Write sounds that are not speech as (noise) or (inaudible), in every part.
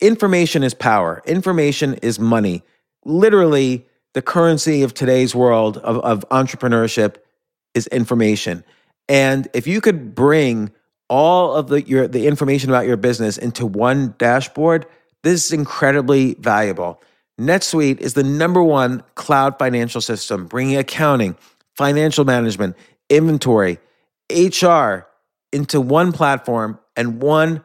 information is power, information is money. Literally, the currency of today's world of, of entrepreneurship is information. And if you could bring all of the your the information about your business into one dashboard, this is incredibly valuable. NetSuite is the number one cloud financial system, bringing accounting, financial management, inventory, HR into one platform and one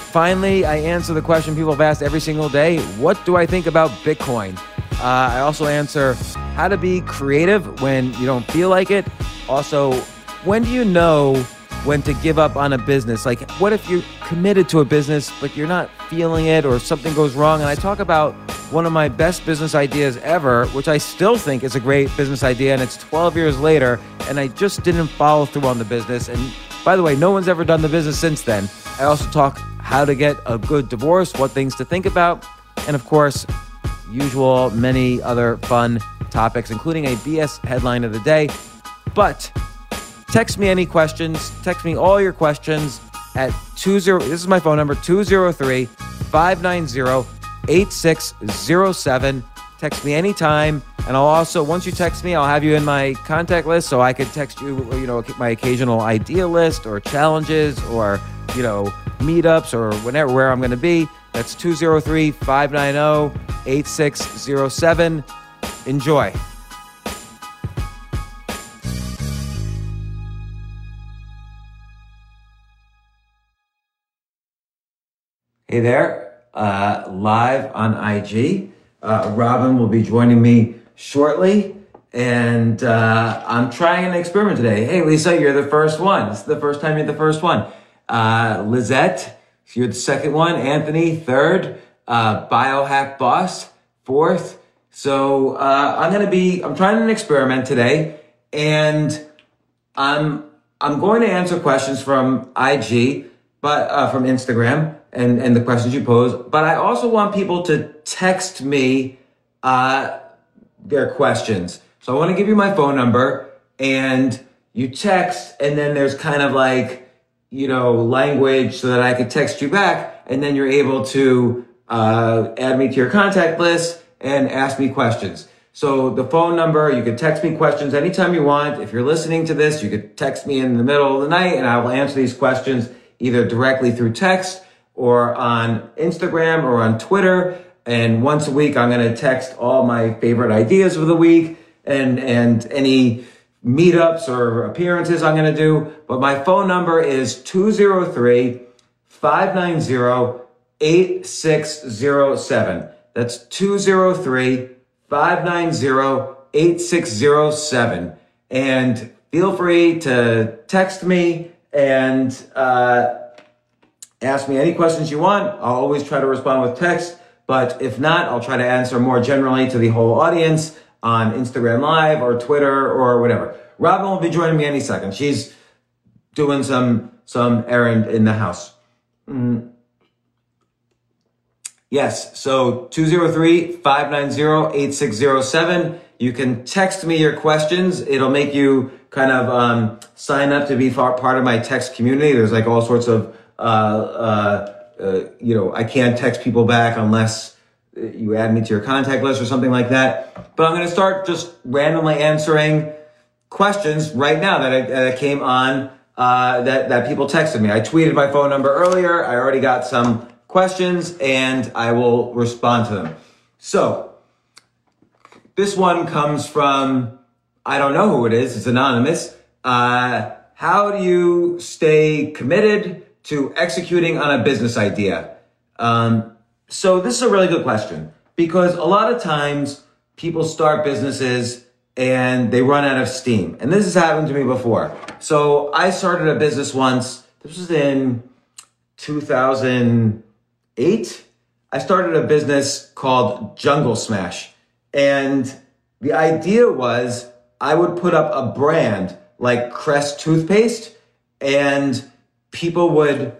Finally, I answer the question people have asked every single day. What do I think about Bitcoin? Uh, I also answer how to be creative when you don't feel like it. Also, when do you know when to give up on a business. Like, what if you're committed to a business, but you're not feeling it or something goes wrong? And I talk about one of my best business ideas ever, which I still think is a great business idea. And it's 12 years later, and I just didn't follow through on the business. And by the way, no one's ever done the business since then. I also talk how to get a good divorce, what things to think about, and of course, usual many other fun topics, including a BS headline of the day. But Text me any questions. Text me all your questions at 20 This is my phone number 203 590 8607. Text me anytime. And I'll also, once you text me, I'll have you in my contact list so I could text you, you know, my occasional idea list or challenges or, you know, meetups or whenever, where I'm going to be. That's 203 590 8607. Enjoy. Hey there, uh, live on IG. Uh, Robin will be joining me shortly, and uh, I'm trying an experiment today. Hey, Lisa, you're the first one. It's the first time you're the first one. Uh, Lizette, you're the second one. Anthony, third. Uh, Biohack Boss, fourth. So uh, I'm gonna be. I'm trying an experiment today, and I'm I'm going to answer questions from IG, but from Instagram and, and the questions you pose. But I also want people to text me uh, their questions. So I want to give you my phone number and you text, and then there's kind of like, you know, language so that I could text you back, and then you're able to uh, add me to your contact list and ask me questions. So the phone number, you can text me questions anytime you want. If you're listening to this, you could text me in the middle of the night and I will answer these questions either directly through text or on Instagram or on Twitter. And once a week, I'm going to text all my favorite ideas of the week and, and any meetups or appearances I'm going to do. But my phone number is 203 590 8607. That's 203 590 8607. And feel free to text me and uh, ask me any questions you want. I'll always try to respond with text, but if not, I'll try to answer more generally to the whole audience on Instagram Live or Twitter or whatever. Robin will be joining me any second. She's doing some some errand in the house. Mm. Yes, so 203-590-8607. You can text me your questions. It'll make you kind of um, sign up to be part of my text community. There's like all sorts of, uh, uh, uh, you know, I can't text people back unless you add me to your contact list or something like that. But I'm going to start just randomly answering questions right now that, I, that came on uh, that that people texted me. I tweeted my phone number earlier. I already got some questions, and I will respond to them. So this one comes from I don't know who it is. It's anonymous. Uh, how do you stay committed to executing on a business idea? Um, so this is a really good question because a lot of times people start businesses and they run out of steam. And this has happened to me before. So I started a business once. This was in 2008. I started a business called Jungle Smash. And the idea was I would put up a brand like Crest toothpaste and people would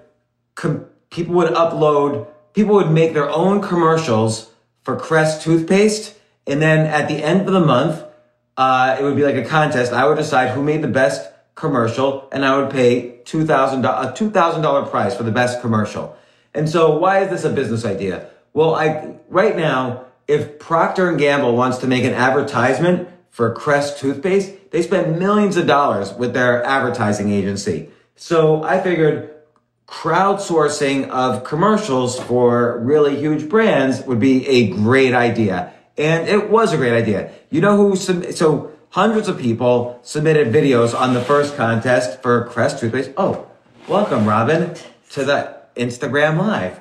people would upload people would make their own commercials for Crest toothpaste. And then at the end of the month, uh, it would be like a contest. I would decide who made the best commercial and I would pay $2,000, a $2,000 prize for the best commercial. And so why is this a business idea? Well, I, right now, if Procter Gamble wants to make an advertisement for Crest toothpaste, they spend millions of dollars with their advertising agency. So I figured crowdsourcing of commercials for really huge brands would be a great idea. And it was a great idea. You know who, so hundreds of people submitted videos on the first contest for Crest toothpaste. Oh, welcome, Robin, to the Instagram Live.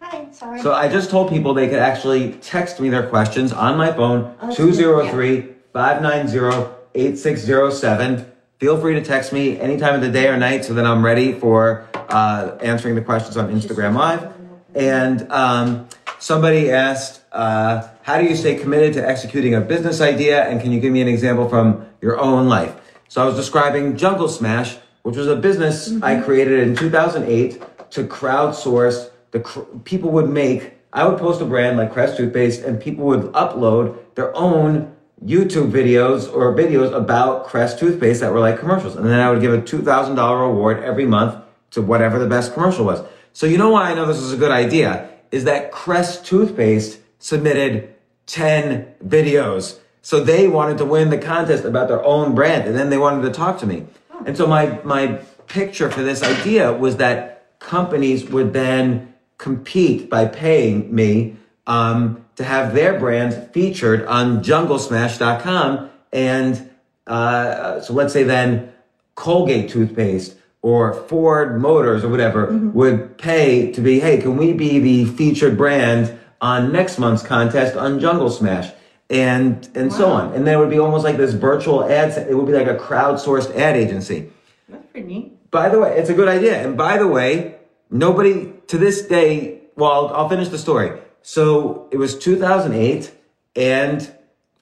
Hi, sorry. So I just told people they could actually text me their questions on my phone, Oh, 203 590 8607. Feel free to text me any time of the day or night so that I'm ready for uh, answering the questions on Instagram Live. And um, somebody asked, uh, How do you stay committed to executing a business idea? And can you give me an example from your own life? So I was describing Jungle Smash, which was a business I created in 2008 to crowdsource the cr- people would make. I would post a brand like Crest toothpaste, and people would upload their own YouTube videos or videos about Crest toothpaste that were like commercials, and then I would give a two thousand dollar award every month to whatever the best commercial was. So you know why I know this is a good idea is that Crest toothpaste submitted 10 videos. So they wanted to win the contest about their own brand and then they wanted to talk to me. And so my, my picture for this idea was that companies would then compete by paying me um, to have their brands featured on junglesmash.com. And uh, so let's say then Colgate toothpaste or Ford Motors or whatever mm-hmm. would pay to be, hey, can we be the featured brand on next month's contest on Jungle Smash? And and so on. And there would be almost like this virtual ad. It would be like a crowdsourced ad agency. That's pretty neat. By the way, it's a good idea. And by the way, nobody to this day, well, I'll finish the story. So it was 2008 and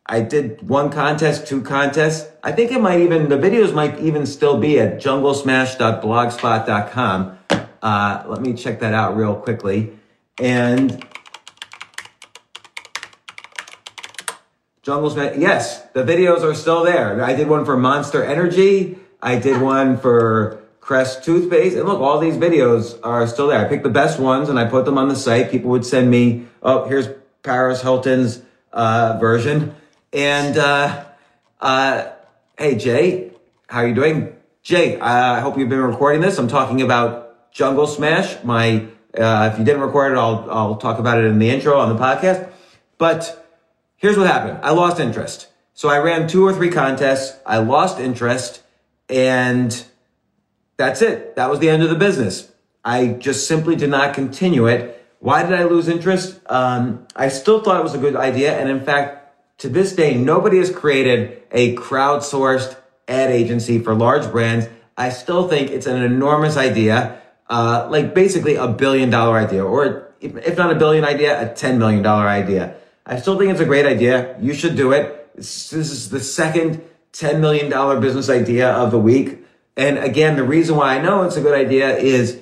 I did one contest, two contests. I think it might even, the videos might even still be at junglesmash.blogspot.com. Uh, let me check that out real quickly. And Jungle Smash, yes, the videos are still there. I did one for Monster Energy. I did one for Crest Toothpaste. And look, all these videos are still there. I picked the best ones and I put them on the site. People would send me, oh, here's Paris Hilton's uh, version. And uh, uh, hey, Jay, how are you doing? Jay, I hope you've been recording this. I'm talking about Jungle Smash. My, uh, if you didn't record it, I'll I'll talk about it in the intro on the podcast. But here's what happened. I lost interest. So I ran two or three contests. I lost interest, and that's it. That was the end of the business. I just simply did not continue it. Why did I lose interest? Um, I still thought it was a good idea, and in fact, to this day, nobody has created a crowdsourced ad agency for large brands. I still think it's an enormous idea, uh, like basically a billion dollar idea, or if, not a billion idea, a $10 million idea. I still think it's a great idea. You should do it. This is the second $10 million business idea of the week. And again, the reason why I know it's a good idea is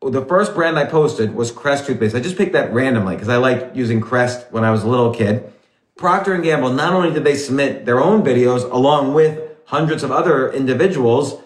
the first brand I posted was Crest toothpaste. I just picked that randomly because I liked using Crest when I was a little kid. Procter and Gamble, not only did they submit their own videos along with hundreds of other individuals,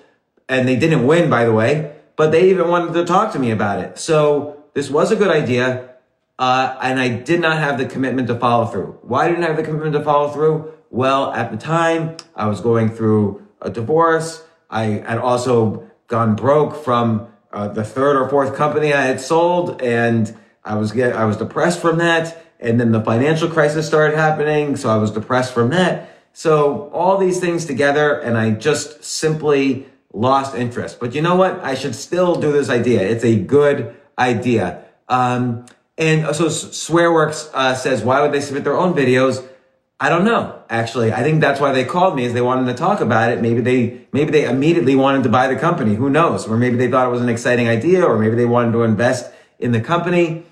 and they didn't win, by the way, but they even wanted to talk to me about it. So this was a good idea. Uh, and I did not have the commitment to follow through. Why didn't I have the commitment to follow through? Well, at the time, I was going through a divorce. I had also gone broke from uh, the third or fourth company I had sold, and I was get I was depressed from that. And then the financial crisis started happening, so I was depressed from that. So all these things together, and I just simply lost interest. But you know what? I should still do this idea. It's a good idea. Um, and so Swearworks uh, says, why would they submit their own videos? I don't know. Actually, I think that's why they called me is they wanted to talk about it. Maybe they, maybe they immediately wanted to buy the company. Who knows? Or maybe they thought it was an exciting idea or maybe they wanted to invest in the company.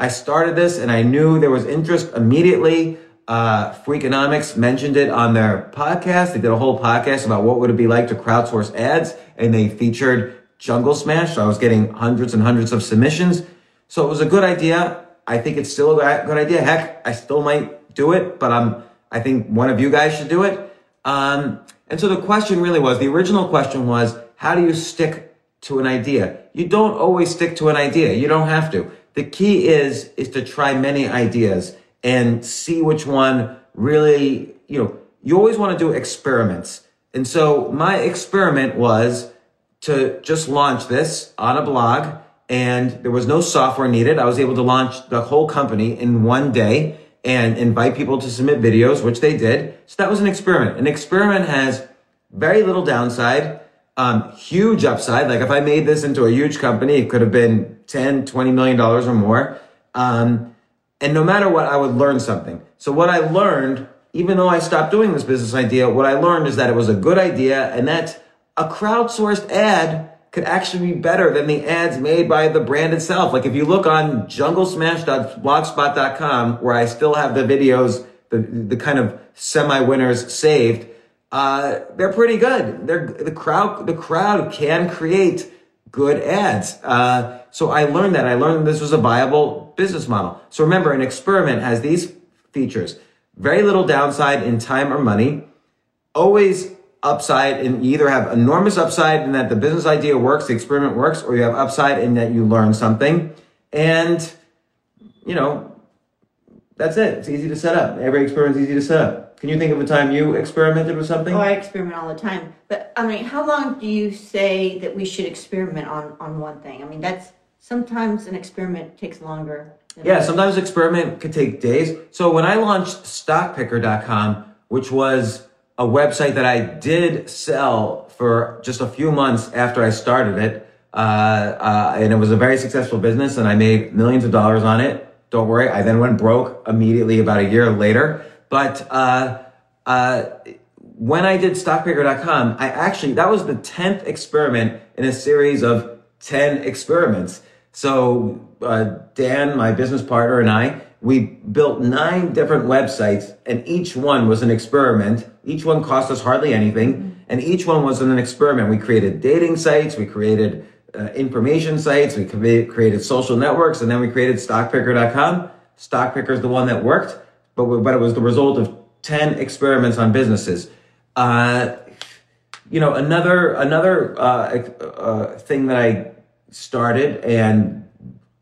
I started this and I knew there was interest immediately. Uh, Freakonomics mentioned it on their podcast. They did a whole podcast about what would it be like to crowdsource ads and they featured Jungle Smash. So I was getting hundreds and hundreds of submissions. So it was a good idea. I think it's still a good idea. Heck, I still might do it, but I'm, I think one of you guys should do it. Um, and so the question really was, the original question was, how do you stick to an idea? You don't always stick to an idea. You don't have to. The key is, is to try many ideas and see which one really, you know, you always want to do experiments. And so my experiment was to just launch this on a blog and there was no software needed. I was able to launch the whole company in one day and invite people to submit videos, which they did. So that was an experiment. An experiment has very little downside, um, huge upside. Like if I made this into a huge company, it could have been 10, 20 million dollars or more. Um, and no matter what, I would learn something. So what I learned, even though I stopped doing this business idea, what I learned is that it was a good idea and that a crowdsourced ad could actually be better than the ads made by the brand itself. Like if you look on junglesmash.blogspot.com, where I still have the videos, the, the kind of semi winners saved, uh, they're pretty good. They're, the crowd, the crowd can create good ads. Uh, so I learned that. I learned this was a viable business model. So remember, an experiment has these features. Very little downside in time or money. Always upside and you either have enormous upside in that the business idea works, the experiment works, or you have upside in that you learn something. And, you know, that's it. It's easy to set up. Every experiment is easy to set up. Can you think of a time you experimented with something? Oh, I experiment all the time. But I mean, how long do you say that we should experiment on, on one thing? I mean, that's sometimes an experiment takes longer. Yeah, sometimes experiment could take days. So when I launched stockpicker.com, which was a website that I did sell for just a few months after I started it. Uh, uh, and it was a very successful business and I made millions of dollars on it. Don't worry. I then went broke immediately about a year later. But, uh, uh when I did stockpicker.com, I actually, that was the 10th experiment in a series of 10 experiments. So, uh, Dan, my business partner and I, we built nine different websites and each one was an experiment. Each one cost us hardly anything and each one was an experiment. We created dating sites, we created uh, information sites, we created social networks, and then we created stockpicker.com. Stockpicker is the one that worked, but, but it was the result of 10 experiments on businesses. Uh, you know, another, another, uh, uh thing that I started and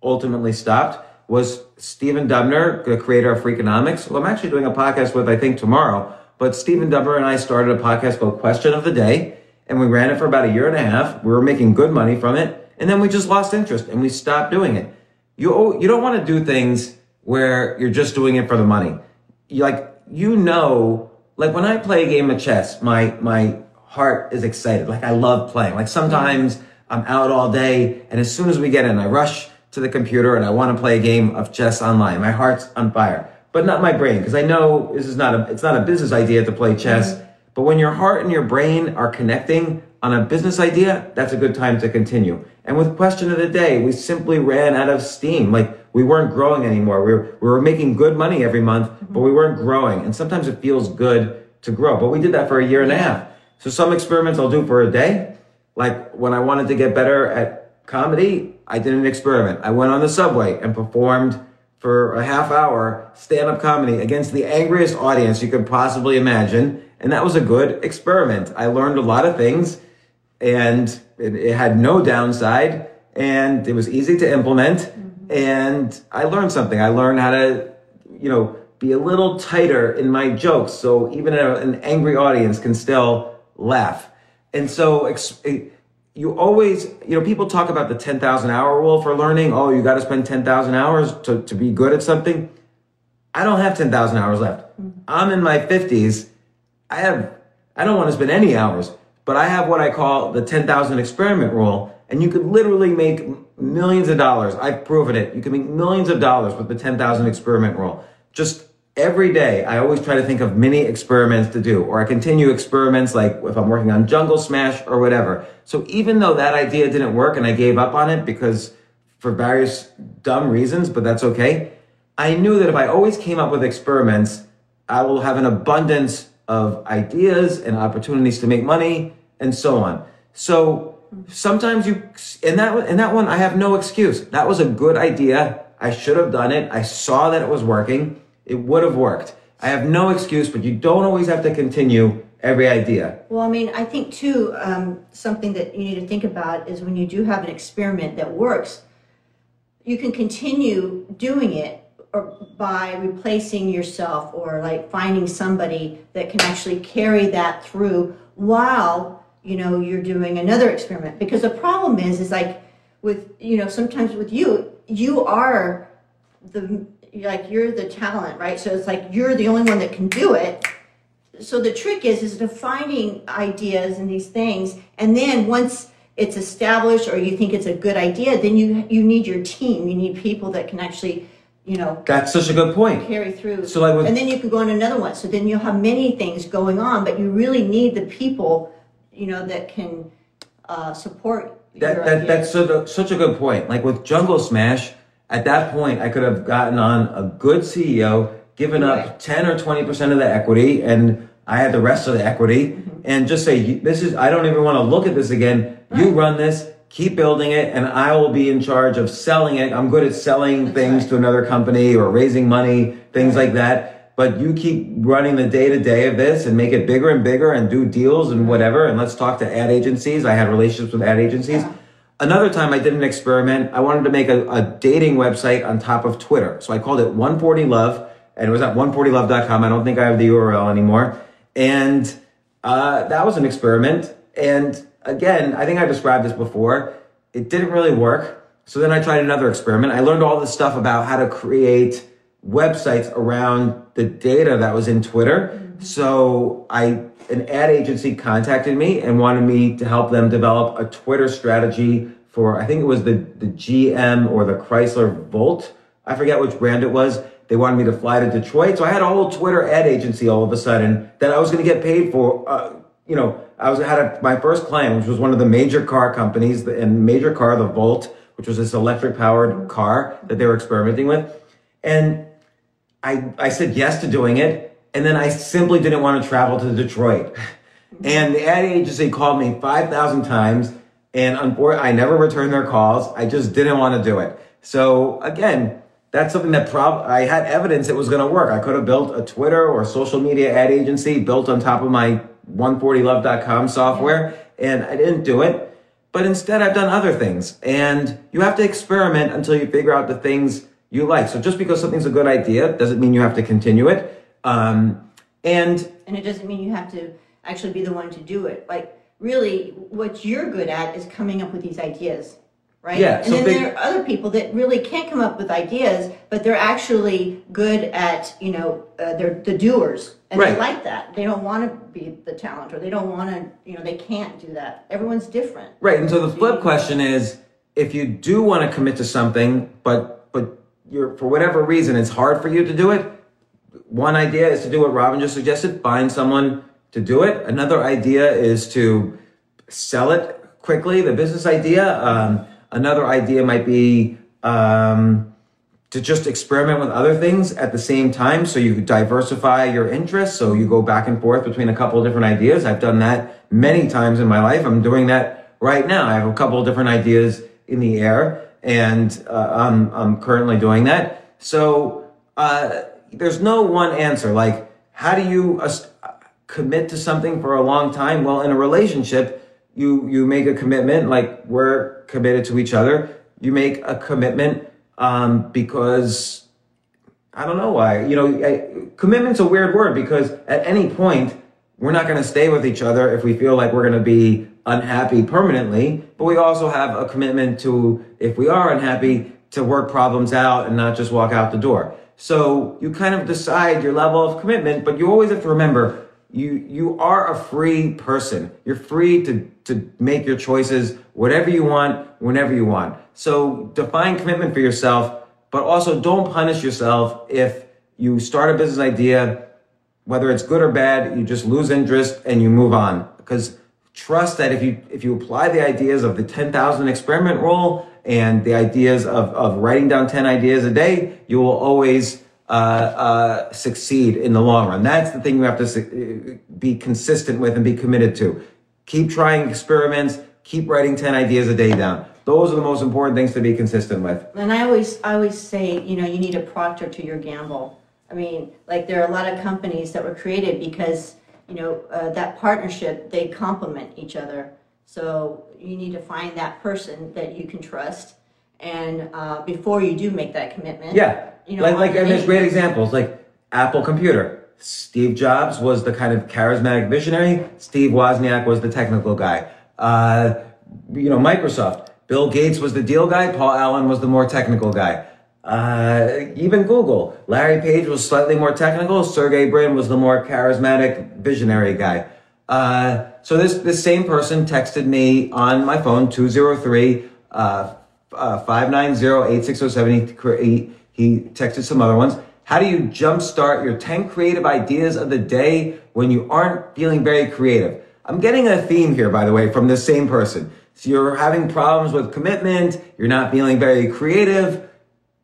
ultimately stopped was Stephen Dubner, the creator of Freakonomics, Well, I'm actually doing a podcast with, I think, tomorrow. But Stephen Dubner and I started a podcast called Question of the Day, and we ran it for about a year and a half. We were making good money from it, and then we just lost interest and we stopped doing it. You, you don't want to do things where you're just doing it for the money. You like, you know, like when I play a game of chess, my, my heart is excited. Like I love playing. Like sometimes I'm out all day, and as soon as we get in, I rush to the computer and I want to play a game of chess online. My heart's on fire, but not my brain because I know this is not a, it's not a business idea to play chess. Mm-hmm. But when your heart and your brain are connecting on a business idea, that's a good time to continue. And with question of the day, we simply ran out of steam. Like we weren't growing anymore. We were, we were making good money every month, but we weren't growing. And sometimes it feels good to grow. But we did that for a year and a half. So some experiments I'll do for a day. Like when I wanted to get better at comedy, I did an experiment. I went on the subway and performed for a half hour stand up comedy against the angriest audience you could possibly imagine. And that was a good experiment. I learned a lot of things and it, it had no downside and it was easy to implement. Mm-hmm. And I learned something. I learned how to, you know, be a little tighter in my jokes. So even a, an angry audience can still laugh. And so, ex- you always, you know, people talk about the 10,000 hour rule for learning. Oh, you got to spend 10,000 hours to, to be good at something. I don't have 10,000 hours left. Mm-hmm. I'm in my 50s. I have, I don't want to spend any hours, but I have what I call the 10,000 experiment rule. And you could literally make millions of dollars. I've proven it. You can make millions of dollars with the 10,000 experiment rule. Just every day, I always try to think of mini experiments to do, or I continue experiments like if I'm working on Jungle Smash or whatever. So even though that idea didn't work and I gave up on it because for various dumb reasons, but that's okay. I knew that if I always came up with experiments, I will have an abundance of ideas and opportunities to make money and so on. So sometimes you, in that, in that one, I have no excuse. That was a good idea. I should have done it. I saw that it was working. It would have worked. I have no excuse, but you don't always have to continue every idea. Well, I mean, I think too, um, something that you need to think about is when you do have an experiment that works, you can continue doing it by replacing yourself or like finding somebody that can actually carry that through while you know you're doing another experiment. Because the problem is is like with you know sometimes with you you are the like you're the talent right? So it's like you're the only one that can do it. So the trick is is to finding ideas and these things and then once it's established or you think it's a good idea then you you need your team. You need people that can actually you know That's such a good point. carry through So, like with- and then you could go on another one so then you'll have many things going on but you really need the people you know that can uh, support That, your that that's such, such a good point. Like with Jungle Smash, at that point, I could have gotten on a good CEO, given up Right. 10 or 20% of the equity, and I had the rest of the equity, Mm-hmm. and just say, This is, I don't even want to look at this again. You run this, keep building it, and I will be in charge of selling it. I'm good at selling things right. to another company or raising money, things like that. But you keep running the day to day of this and make it bigger and bigger and do deals and whatever. And let's talk to ad agencies. I had relationships with ad agencies. Another time I did an experiment. I wanted to make a, a dating website on top of Twitter. So I called it 140 Love and it was at 140love.com. I don't think I have the URL anymore. And uh, that was an experiment. And again, I think I described this before. It didn't really work. So then I tried another experiment. I learned all this stuff about how to create websites around the data that was in Twitter. So I an ad agency contacted me and wanted me to help them develop a Twitter strategy for I think it was the the GM or the Chrysler Volt. I forget which brand it was. They wanted me to fly to Detroit, so I had a whole Twitter ad agency all of a sudden that I was going to get paid for. Uh, you know, I was had a, my first client, which was one of the major car companies, the- and major car, the Volt, which was this electric powered car that they were experimenting with, and I, I said yes to doing it. And then I simply didn't want to travel to Detroit. (laughs) And the ad agency called me 5,000 times. And unfortunately, I never returned their calls. I just didn't want to do it. So again, that's something that prob I had evidence it was going to work. I could have built a Twitter or social media ad agency built on top of my 140love.com software. And I didn't do it. But instead, I've done other things. And you have to experiment until you figure out the things you like. So just because something's a good idea doesn't mean you have to continue it. Um, and and it doesn't mean you have to actually be the one to do it like really what you're good at is coming up with these ideas right Yeah, and so then big- there are other people that really can't come up with ideas but they're actually good at you know uh, they're the doers and Right. they like that they don't want to be the talent or they don't want to you know they can't do that everyone's different right. And so the flip question is if you do want to commit to something, but but you're for whatever reason it's hard for you to do it. One idea is to do what Robin just suggested: find someone to do it. Another idea is to sell it quickly, the business idea. Um, another idea might be um, to just experiment with other things at the same time so you diversify your interests. So you go back and forth between a couple of different ideas. I've done that many times in my life. I'm doing that right now. I have a couple of different ideas in the air and uh, I'm, I'm currently doing that. So uh, there's no one answer. Like, how do you uh, commit to something for a long time? Well, in a relationship, you you make a commitment. Like we're committed to each other. You make a commitment um, because I don't know why. You know, I, commitment's a weird word because at any point we're not going to stay with each other if we feel like we're going to be unhappy permanently. But we also have a commitment to if we are unhappy to work problems out and not just walk out the door. So you kind of decide your level of commitment, but you always have to remember you you are a free person. You're free to to make your choices whatever you want, whenever you want. So define commitment for yourself, but also don't punish yourself if you start a business idea, whether it's good or bad, you just lose interest and you move on. Because trust that if you if you apply the ideas of the 10,000 experiment rule and the ideas of, of writing down 10 ideas a day, you will always uh, uh, succeed in the long run. That's the thing you have to be consistent with and be committed to. Keep trying experiments. Keep writing 10 ideas a day down. Those are the most important things to be consistent with. And I always, I always say, you know, you need a proctor to your gamble. I mean, like there are a lot of companies that were created because, you know, uh, that partnership, they complement each other. So you need to find that person that you can trust. And uh, before you do make that commitment, Yeah. You know, like, like, and there's great examples like Apple Computer. Steve Jobs was the kind of charismatic visionary. Steve Wozniak was the technical guy. Uh, you know, Microsoft. Bill Gates was the deal guy. Paul Allen was the more technical guy. Uh, even Google. Larry Page was slightly more technical. Sergey Brin was the more charismatic visionary guy. Uh, so this, this same person texted me on my phone, 203, uh, uh, 590-8607. He, texted some other ones. How do you jumpstart your 10 creative ideas of the day when you aren't feeling very creative? I'm getting a theme here, by the way, from this same person. So you're having problems with commitment. You're not feeling very creative.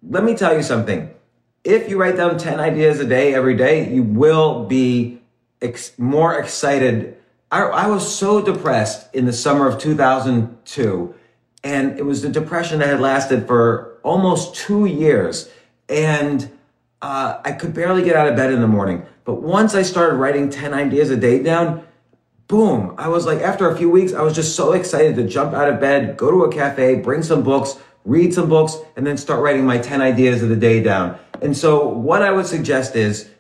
Let me tell you something. If you write down 10 ideas a day every day, you will be ex- more excited. I, I was so depressed in the summer of 2002 and it was the depression that had lasted for almost two years. And uh, I could barely get out of bed in the morning. But once I started writing 10 ideas a day down, boom, I was like, after a few weeks, I was just so excited to jump out of bed, go to a cafe, bring some books, read some books, and then start writing my 10 ideas of the day down. And so what I would suggest is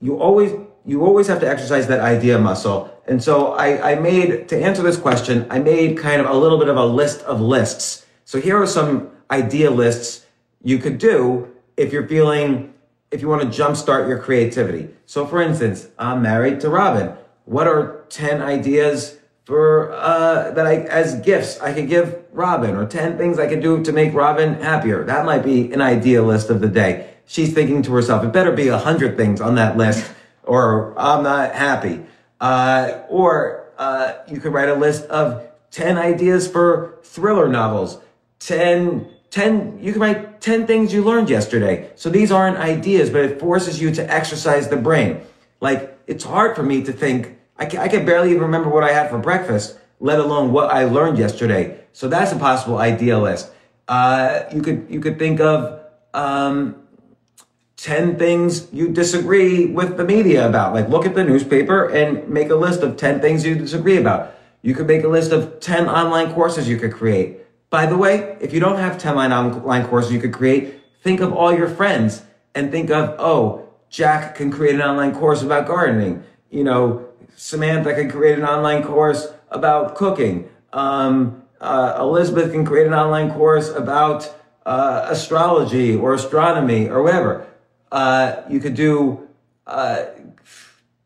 you always, you always have to exercise that idea muscle. And so I, I made, to answer this question, I made kind of a little bit of a list of lists. So here are some idea lists you could do if you're feeling, if you want to jumpstart your creativity. So for instance, I'm married to Robin. What are 10 ideas for, uh, that I, as gifts I could give Robin or 10 things I could do to make Robin happier? That might be an idea list of the day. She's thinking to herself, it better be a hundred things on that list (laughs) or I'm not happy. Uh, or, uh, you could write a list of 10 ideas for thriller novels. 10, 10, you can write 10 things you learned yesterday. So these aren't ideas, but it forces you to exercise the brain. Like, it's hard for me to think, I can, I can barely even remember what I had for breakfast, let alone what I learned yesterday. So that's a possible idea list. Uh, you could, you could think of, um, 10 things you disagree with the media about. Like look at the newspaper and make a list of 10 things you disagree about. You could make a list of 10 online courses you could create. By the way, if you don't have 10 online courses you could create, think of all your friends and think of, oh, Jack can create an online course about gardening. You know, Samantha can create an online course about cooking. Um, uh, Elizabeth can create an online course about uh, astrology or astronomy or whatever. Uh, you could do uh,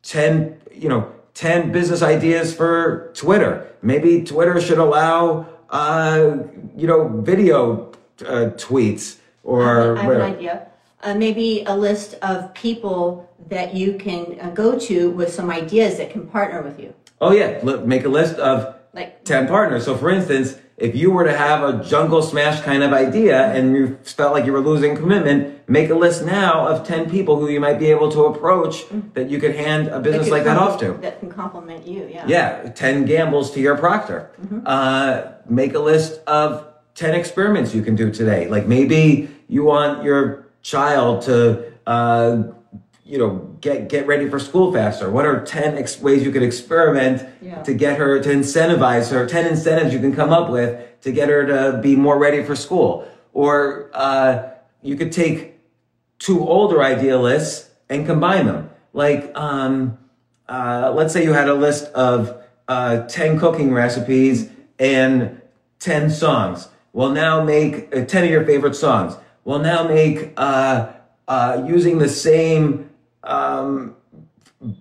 10, you know, 10 business ideas for Twitter. Maybe Twitter should allow, uh, you know, video uh, tweets or I have whatever. an idea. uh, maybe a list of people that you can uh, go to with some ideas that can partner with you. Oh yeah, Look, make a list of Like- 10 partners. So for instance, if you were to have a jungle smash kind of idea and you felt like you were losing commitment, make a list now of 10 people who you might be able to approach that you could hand a business like that off to. That can complement you, yeah. Yeah, 10 gambles to your proctor. Uh, make a list of 10 experiments you can do today. Like maybe you want your child to, uh, you know, get, get ready for school faster. What are 10 ex- ways you could experiment Yeah. to get her, to incentivize her, 10 incentives you can come up with to get her to be more ready for school. Or, uh, you could take two older idea lists and combine them. Like, um, uh, let's say you had a list of uh, 10 cooking recipes and 10 songs. Well, now make uh, 10 of your favorite songs. Well, now make uh, uh, using the same um,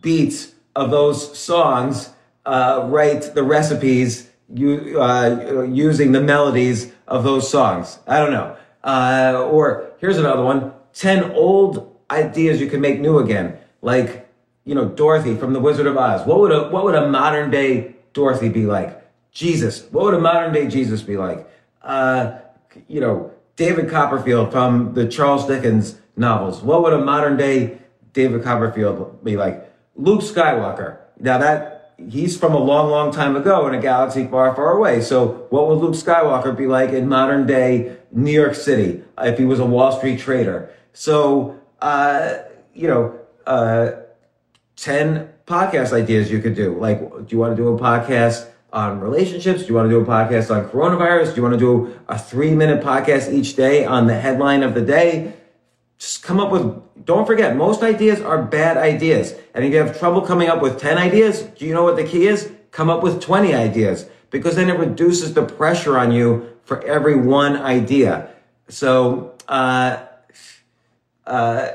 beats of those songs, uh, write the recipes you, uh, using the melodies of those songs. I don't know. Uh, or here's another one 10 old ideas you can make new again. Like, you know, Dorothy from The Wizard of Oz. What would a, what would a modern day Dorothy be like? Jesus. What would a modern day Jesus be like? Uh, you know, David Copperfield from the Charles Dickens novels. What would a modern day David Copperfield be like? Luke Skywalker. Now that he's from a long, long time ago in a galaxy far, far away. So what would Luke Skywalker be like in modern day New York City if he was a Wall Street trader? So, uh, you know, uh, 10 podcast ideas you could do. Like, do you want to do a podcast on relationships? Do you want to do a podcast on coronavirus? Do you want to do a three minute podcast each day on the headline of the day? Just come up with, don't forget, most ideas are bad ideas. And if you have trouble coming up with 10 ideas, do you know what the key is? Come up with 20 ideas because then it reduces the pressure on you for every one idea. So, uh, uh,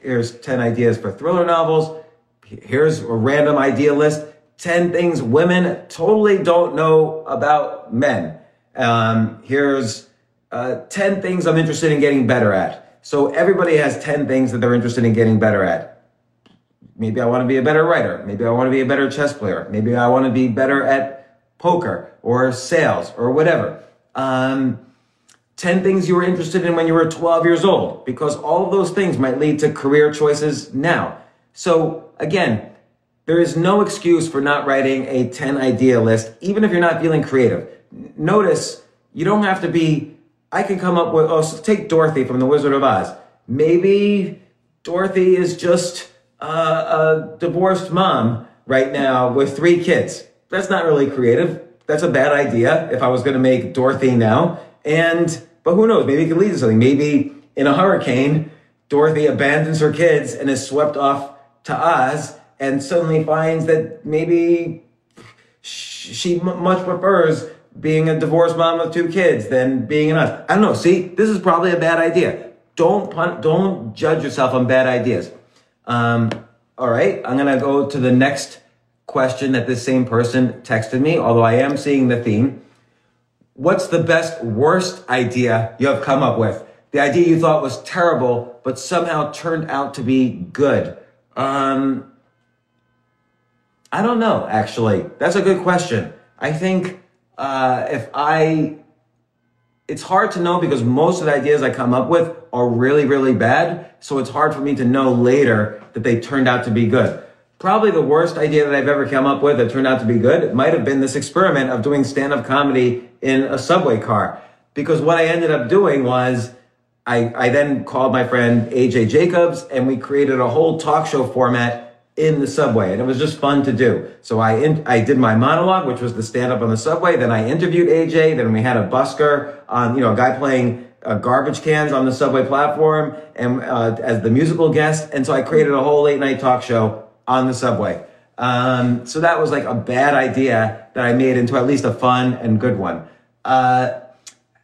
here's 10 ideas for thriller novels. Here's a random idea list 10 things women totally don't know about men. Um, here's uh, 10 things I'm interested in getting better at. So everybody has 10 things that they're interested in getting better at. Maybe I want to be a better writer. Maybe I want to be a better chess player. Maybe I want to be better at poker or sales or whatever. Um, 10 things you were interested in when you were 12 years old, because all of those things might lead to career choices now. So again, there is no excuse for not writing a 10 idea list, even if you're not feeling creative. Notice you don't have to be, I can come up with, oh, so take Dorothy from The Wizard of Oz. Maybe Dorothy is just a divorced mom right now with three kids. That's not really creative. That's a bad idea if I was going to make Dorothy now. And, but who knows? Maybe it could lead to something. Maybe in a hurricane, Dorothy abandons her kids and is swept off to Oz and suddenly finds that maybe she much prefers being a divorced mom of two kids than being an Oz. I don't know. See, this is probably a bad idea. Don't pun- don't judge yourself on bad ideas. Um, all right, I'm gonna go to the next question that this same person texted me. Although I am seeing the theme. What's the best worst idea you have come up with? The idea you thought was terrible, but somehow turned out to be good. Um, I don't know, actually. That's a good question. I think uh, if I, it's hard to know because most of the ideas I come up with are really, really bad. So it's hard for me to know later that they turned out to be good. Probably the worst idea that I've ever come up with that turned out to be good might have been this experiment of doing stand up comedy in a subway car. Because what I ended up doing was I, I then called my friend AJ Jacobs and we created a whole talk show format in the subway and it was just fun to do. So I in, I did my monologue, which was the stand up on the subway. Then I interviewed AJ. Then we had a busker on, you know, a guy playing uh, garbage cans on the subway platform and uh, as the musical guest. And so I created a whole late night talk show on the subway. Um, so that was like a bad idea that I made into at least a fun and good one. Uh,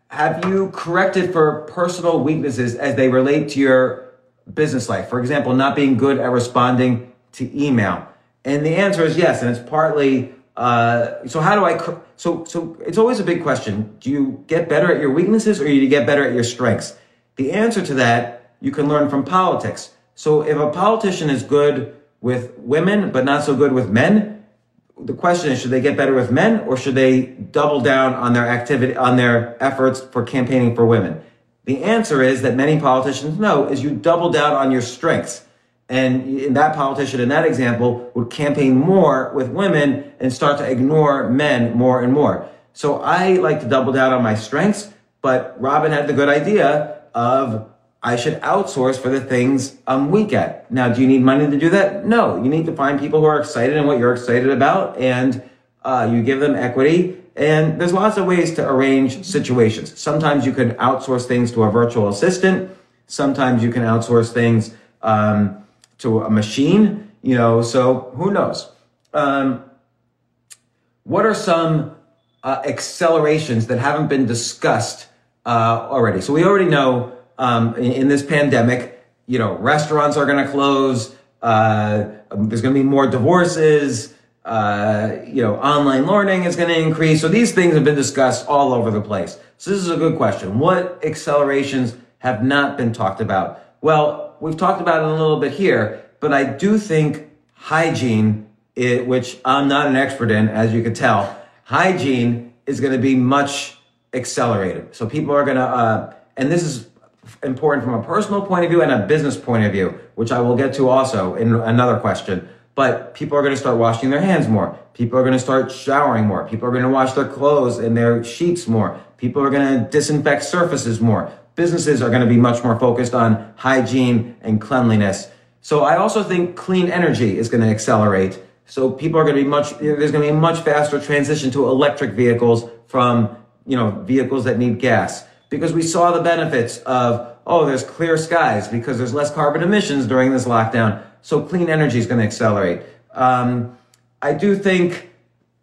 have you corrected for personal weaknesses as they relate to your business life? For example, not being good at responding to email. And the answer is yes. And it's partly, uh, so how do I, so, so it's always a big question. Do you get better at your weaknesses or do you get better at your strengths? The answer to that you can learn from politics. So if a politician is good with women, but not so good with men, the question is, should they get better with men or should they double down on their activity, on their efforts for campaigning for women? The answer is that many politicians know is you double down on your strengths. And that politician in that example would campaign more with women and start to ignore men more and more. So I like to double down on my strengths, but Robin had the good idea of I should outsource for the things I'm weak at. Now, do you need money to do that? No, you need to find people who are excited in what you're excited about and uh, you give them equity. And there's lots of ways to arrange situations. Sometimes you can outsource things to a virtual assistant. Sometimes you can outsource things um, to a machine, you know, so who knows? Um, what are some uh, accelerations that haven't been discussed uh, already? So we already know um, in, in, this pandemic, you know, restaurants are going to close. Uh, there's going to be more divorces. Uh, you know, online learning is going to increase. So these things have been discussed all over the place. So this is a good question. What accelerations have not been talked about? Well, we've talked about it a little bit here, but I do think hygiene, it, which I'm not an expert in, as you could tell, hygiene is going to be much accelerated. So people are going to, uh, and this is important from a personal point of view and a business point of view, which I will get to also in another question. But people are going to start washing their hands more. People are going to start showering more. People are going to wash their clothes and their sheets more. People are going to disinfect surfaces more. Businesses are going to be much more focused on hygiene and cleanliness. So I also think clean energy is going to accelerate. So people are going to be much, there's going to be a much faster transition to electric vehicles from, you know, vehicles that need gas because we saw the benefits of, oh, there's clear skies because there's less carbon emissions during this lockdown. So clean energy is going to accelerate. Um, I do think,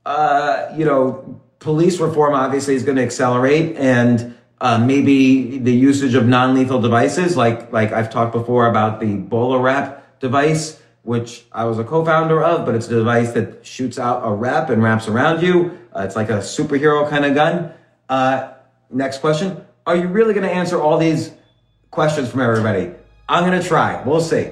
uh, you know, police reform obviously is going to accelerate and uh, maybe the usage of non-lethal devices, like like I've talked before about the BolaWrap device, which I was a co-founder of, but it's a device that shoots out a wrap and wraps around you. Uh, it's like a superhero kind of gun. Uh, next question: Are you really going to answer all these questions from everybody? I'm going to try. We'll see.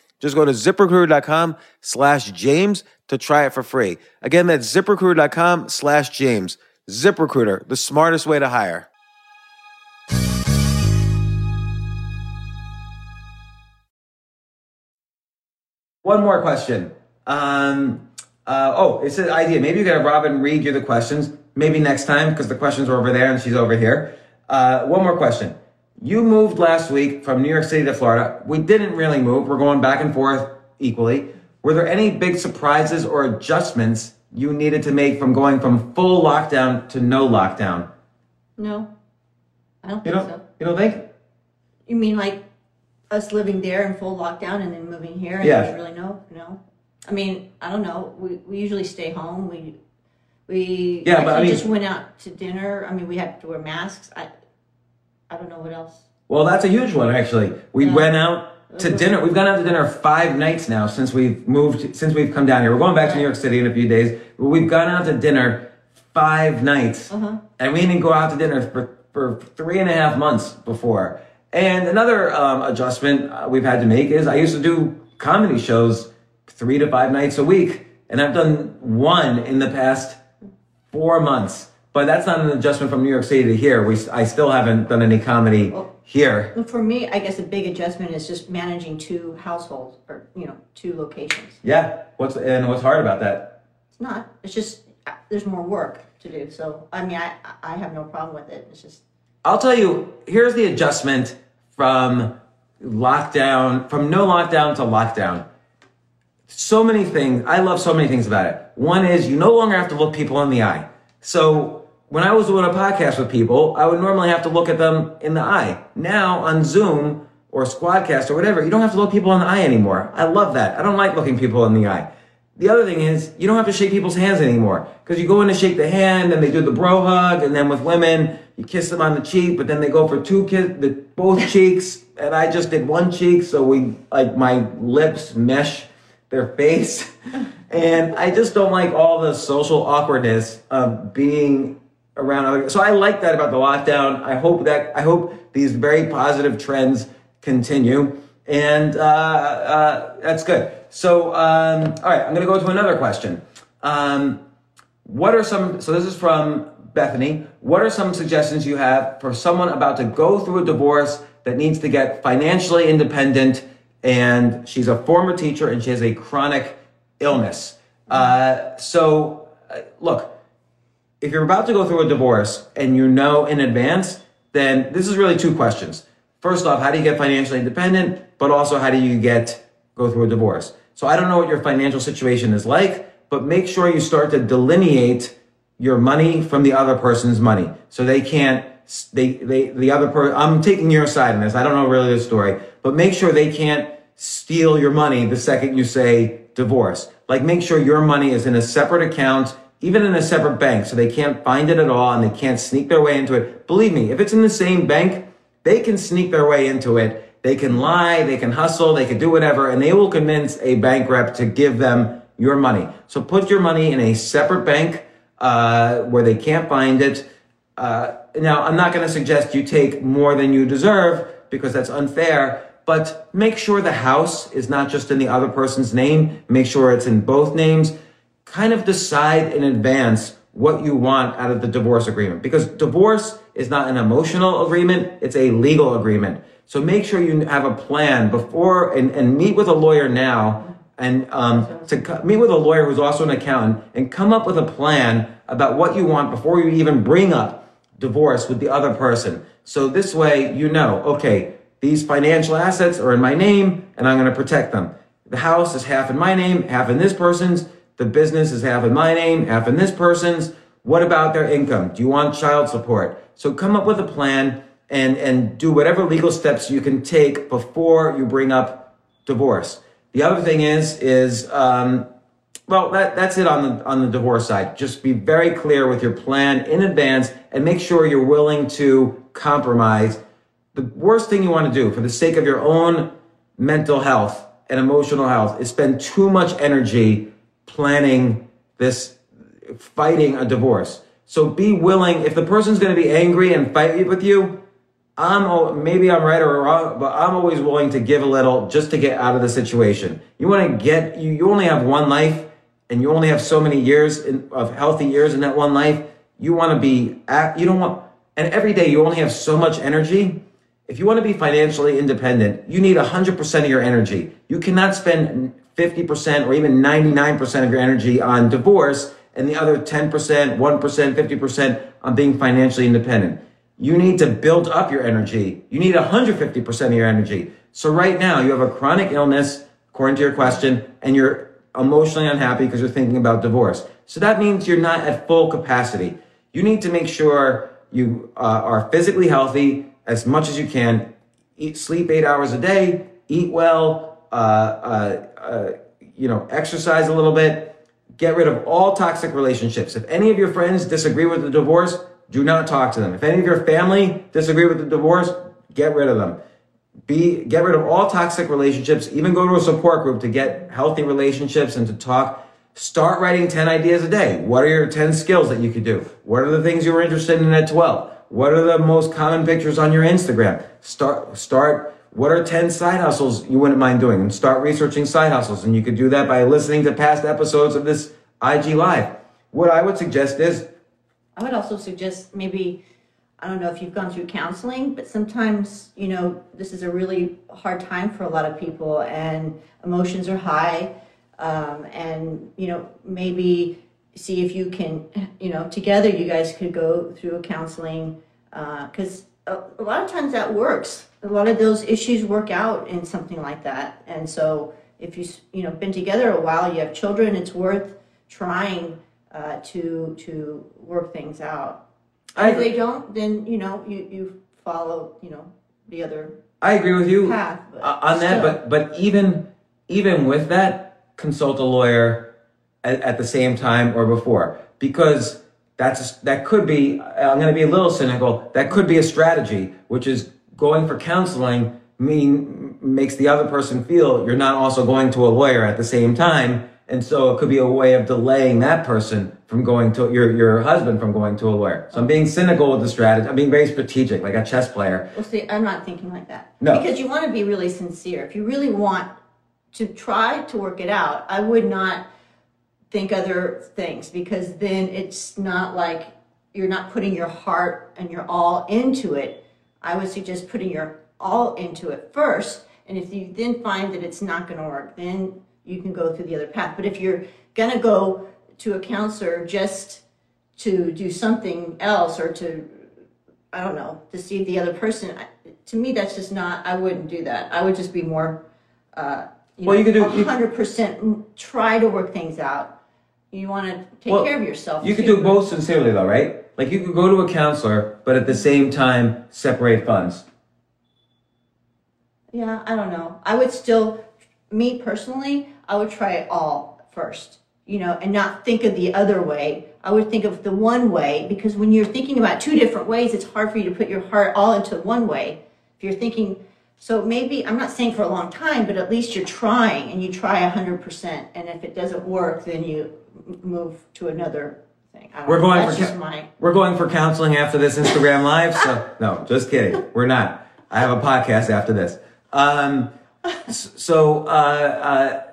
Just go to ziprecruiter.com slash James to try it for free. Again, that's ziprecruiter.com slash James. ZipRecruiter, the smartest way to hire. One more question. Um, uh, oh, it's an idea. Maybe you can have Robin read you the questions. Maybe next time because the questions are over there and she's over here. Uh, one more question. You moved last week from New York City to Florida. We didn't really move. We're going back and forth equally. Were there any big surprises or adjustments you needed to make from going from full lockdown to no lockdown? No, I don't You think don't. so. You don't think? You mean like us living there in full lockdown and then moving here? And Yeah. really no, no. I mean, I don't know. We we usually stay home. We we Yeah, but I mean- just went out to dinner. I mean, we had to wear masks. I I don't know what else. Well, that's a huge one, actually. We Yeah. went out to Mhm. dinner. We've gone out to dinner five nights now since we've moved, since we've come down here. We're going back to New York City in a few days. But we've gone out to dinner five nights. Uh-huh. And we didn't go out to dinner for, for three and a half months before. And another um, adjustment uh, we've had to make is I used to do comedy shows three to five nights a week. And I've done one in the past four months. But that's not an adjustment from New York City to here. We, I still haven't done any comedy Well- here. Well, For me, I guess a big adjustment is just managing two households or you know two locations. Yeah. What's and what's hard about that? It's not. It's just uh, there's more work to do. So I mean, I I have no problem with it. It's just I'll tell you. Here's the adjustment from lockdown, from no lockdown to lockdown. So many things. I love so many things about it. One is you no longer have to look people in the eye. So when I was doing a podcast with people, I would normally have to look at them in the eye. Now on Zoom or Squadcast or whatever, you don't have to look people in the eye anymore. I love that. I don't like looking people in the eye. The other thing is you don't have to shake people's hands anymore because you go in to shake the hand and they do the bro hug, and then with women you kiss them on the cheek, but then they go for two kiss, the, both (laughs) cheeks, and I just did one cheek, so we like my lips mesh their face, (laughs) and I just don't like all the social awkwardness of being around other. So I like that about the lockdown. I hope that I hope these very positive trends continue, and uh, uh, that's good. So um, all right, I'm going to go to another question. Um, what are some? So this is from Bethany. What are some suggestions you have for someone about to go through a divorce that needs to get financially independent? And she's a former teacher and she has a chronic illness. Uh, so, uh, look, if you're about to go through a divorce and you know in advance, then this is really two questions. First off, how do you get financially independent? But also, how do you get go through a divorce? So I don't know what your financial situation is like, but make sure you start to delineate your money from the other person's money, so they can't. They they the other person. I'm taking your side in this. I don't know really the story, but make sure they can't steal your money the second you say divorce. Like make sure your money is in a separate account even in a separate bank, so they can't find it at all and they can't sneak their way into it. Believe me, if it's in the same bank, they can sneak their way into it. They can lie, they can hustle, they can do whatever, and they will convince a bank rep to give them your money. So put your money in a separate bank uh, where they can't find it. Uh, now, I'm not going to suggest you take more than you deserve because that's unfair, but make sure the house is not just in the other person's name. Make sure it's in both names kind of decide in advance what you want out of the divorce agreement because divorce is not an emotional agreement, it's a legal agreement. So make sure you have a plan before and, and meet with a lawyer now and um, to co- meet with a lawyer who's also an accountant and come up with a plan about what you want before you even bring up divorce with the other person. So this way you know, okay, these financial assets are in my name and I'm going to protect them. The house is half in my name, half in this person's. The business is half in my name, half in this person's. What about their income? Do you want child support? So come up with a plan and, and do whatever legal steps you can take before you bring up divorce. The other thing is, is, um, well, that, that's it on the, on the divorce side. Just be very clear with your plan in advance and make sure you're willing to compromise. The worst thing you want to do for the sake of your own mental health and emotional health is spend too much energy planning this, fighting a divorce. So be willing, if the person's going to be angry and fight with you, I'm maybe I'm right or wrong, but I'm always willing to give a little just to get out of the situation. You want to get you you only have one life and you only have so many years in, of healthy years in that one life. You want to be at, you don't want and every day you only have so much energy. If you want to be financially independent, you need 100% of your energy. You cannot spend 50% or even 99% of your energy on divorce and the other 10%, 1%, 50% on being financially independent. You need to build up your energy. You need 150% of your energy. So right now you have a chronic illness, according to your question, and you're emotionally unhappy because you're thinking about divorce. So that means you're not at full capacity. You need to make sure you uh, are physically healthy as much as you can. Eat, sleep eight hours a day, eat well, uh, uh, uh you know, exercise a little bit. Get rid of all toxic relationships. If any of your friends disagree with the divorce, do not talk to them. If any of your family disagree with the divorce, get rid of them. Be get rid of all toxic relationships. Even go to a support group to get healthy relationships and to talk. Start writing 10 ideas a day. What are your 10 skills that you could do? What are the things you were interested in at 12? What are the most common pictures on your Instagram? Start start what are 10 side hustles you wouldn't mind doing? And start researching side hustles. And you could do that by listening to past episodes of this IG Live. What I would suggest is I would also suggest maybe, I don't know if you've gone through counseling, but sometimes, you know, this is a really hard time for a lot of people and emotions are high. Um, and, you know, maybe see if you can, you know, together you guys could go through a counseling because uh, a, a lot of times that works. A lot of those issues work out in something like that. And so if you, you know, been together a while, you have children, it's worth trying uh, to to work things out. if they don't, then you know you you follow you know the other. I agree with you path, uh, on that, but but even even with that, consult a lawyer at, at the same time or before because that's that could be. I'm going to be a little cynical. That could be a strategy, which is going for counseling mean makes the other person feel you're not also going to a lawyer at the same time and so it could be a way of delaying that person from going to your your husband from going to a lawyer. So I'm being cynical with the strategy. I'm being very strategic, like a chess player. Well, see, I'm not thinking like that. No, because you want to be really sincere. If you really want to try to work it out, I would not think other things because then it's not like you're not putting your heart and your all into it. I would suggest putting your all into it first, and if you then find that it's not going to work, then you can go through the other path. But if you're going to go to a counselor just to do something else or to, I don't know, deceive the other person, to me, that's just not, I wouldn't do that. I would just be more, uh, you well, know, you could do 100% try to work things out. You want to take well, care of yourself. You could do both sincerely, though, right? Like you could go to a counselor, but at the same time, separate funds. Yeah, I don't know. I would still me personally, I would try it all first, you know, and not think of the other way. I would think of the one way because when you're thinking about two different ways, it's hard for you to put your heart all into one way. If you're thinking, so maybe, I'm not saying for a long time, but at least you're trying and you try 100%. And if it doesn't work, then you move to another thing. We're going for my... we're going for counseling after this Instagram live. So no, just kidding. We're not. I have a podcast after this. Um, so, uh, uh,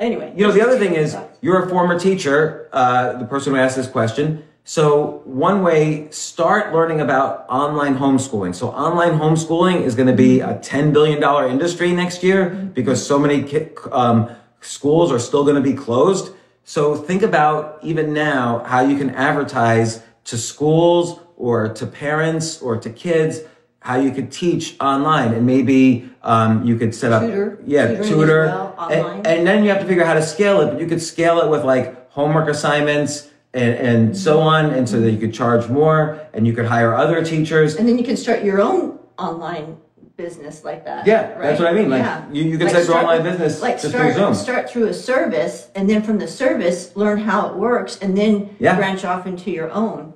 anyway, you know, the other thing is you're a former teacher, uh, the person who asked this question. So, one way, start learning about online homeschooling. So, online homeschooling is going to be a $10 billion industry next year because so many um, schools are still going to be closed. So, think about even now how you can advertise to schools or to parents or to kids how you could teach online and maybe um, you could set up tutor, yeah tutor well, and, and, then you have to figure out how to scale it but you could scale it with like homework assignments and, and so on, and so that you could charge more and you could hire other teachers. And then you can start your own online business like that. Yeah, that's what I mean. Like, Yeah. you- you can start your online business Like just start, through Zoom. start through a service, and then from the service, learn how it works, and then Yeah. branch off into your own.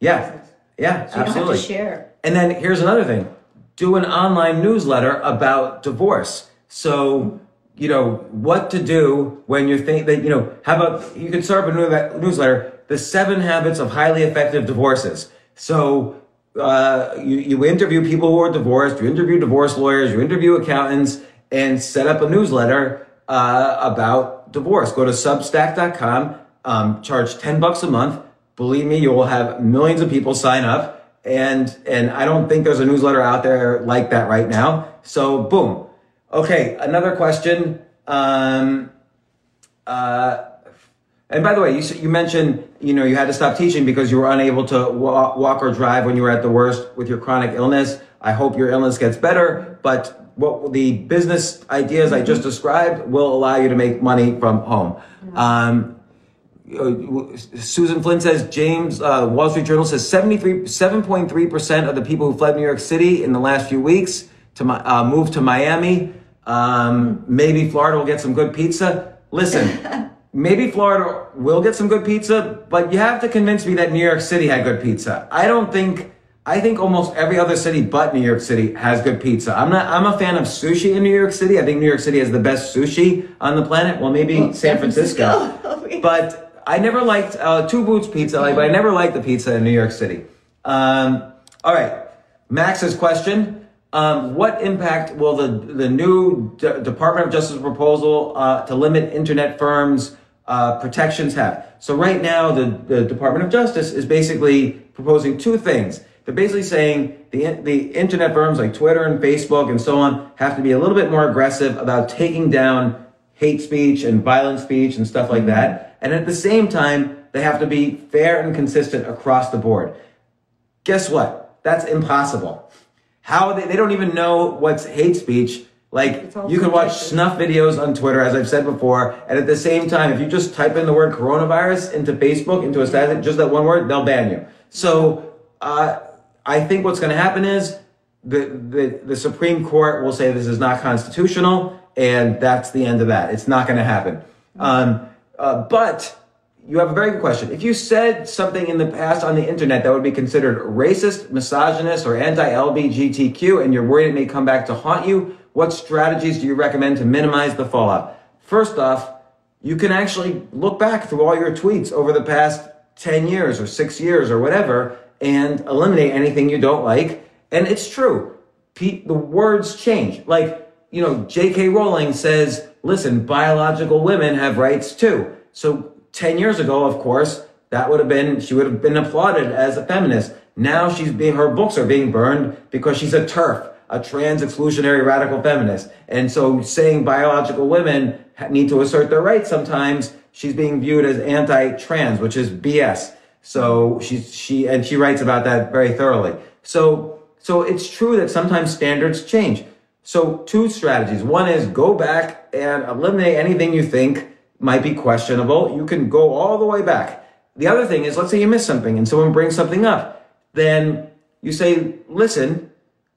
Yeah, yeah, So absolutely. have to share. And then here's another thing do an online newsletter about divorce. So, you know, what to do when you think that, you know, how about you can start up a new- newsletter, The Seven Habits of Highly Effective Divorces. So, uh, you, you interview people who are divorced, you interview divorce lawyers, you interview accountants, and set up a newsletter uh, about divorce. Go to substack.com, um, charge 10 bucks a month. Believe me, you will have millions of people sign up. And, and I don't think there's a newsletter out there like that right now. So boom. Okay. Another question. Um, uh, and by the way, you, you mentioned, you know, you had to stop teaching because you were unable to wa- walk or drive when you were at the worst with your chronic illness. I hope your illness gets better, but what the business ideas I just described will allow you to make money from home. Um, uh, Susan Flynn says James uh, Wall Street Journal says 73 7.3 percent of the people who fled New York City in the last few weeks to uh, moved to Miami. Um, maybe Florida will get some good pizza. Listen, (laughs) maybe Florida will get some good pizza, but you have to convince me that New York City had good pizza. I don't think. I think almost every other city but New York City has good pizza. I'm not. I'm a fan of sushi in New York City. I think New York City has the best sushi on the planet. Well, maybe San San Francisco. Francisco. (laughs) but I never liked uh, Two Boots Pizza, like, but I never liked the pizza in New York City. Um, all right, Max's question: um, What impact will the the new D- Department of Justice proposal uh, to limit internet firms' uh, protections have? So right now, the, the Department of Justice is basically proposing two things. They're basically saying the the internet firms like Twitter and Facebook and so on have to be a little bit more aggressive about taking down hate speech and violent speech and stuff like that. And at the same time, they have to be fair and consistent across the board. Guess what? That's impossible. How they, they don't even know what's hate speech. Like you can watch snuff videos on Twitter, as I've said before, and at the same time, if you just type in the word coronavirus into Facebook, into a status, just that one word, they'll ban you. So uh, I think what's going to happen is the, the the Supreme Court will say this is not constitutional, and that's the end of that. It's not going to happen. Um, uh, but you have a very good question. If you said something in the past on the internet that would be considered racist, misogynist, or anti-LGBTQ, and you're worried it may come back to haunt you, what strategies do you recommend to minimize the fallout? First off, you can actually look back through all your tweets over the past 10 years or six years or whatever and eliminate anything you don't like. And it's true. Pe- the words change. Like, you know, J.K. Rowling says, listen, biological women have rights too. So 10 years ago, of course, that would have been, she would have been applauded as a feminist. Now she's being, her books are being burned because she's a TERF, a trans exclusionary radical feminist. And so saying biological women need to assert their rights sometimes, she's being viewed as anti-trans, which is BS. So she's, she, and she writes about that very thoroughly. So, so it's true that sometimes standards change. So two strategies. One is go back and eliminate anything you think might be questionable. You can go all the way back. The other thing is, let's say you miss something and someone brings something up. Then you say, listen,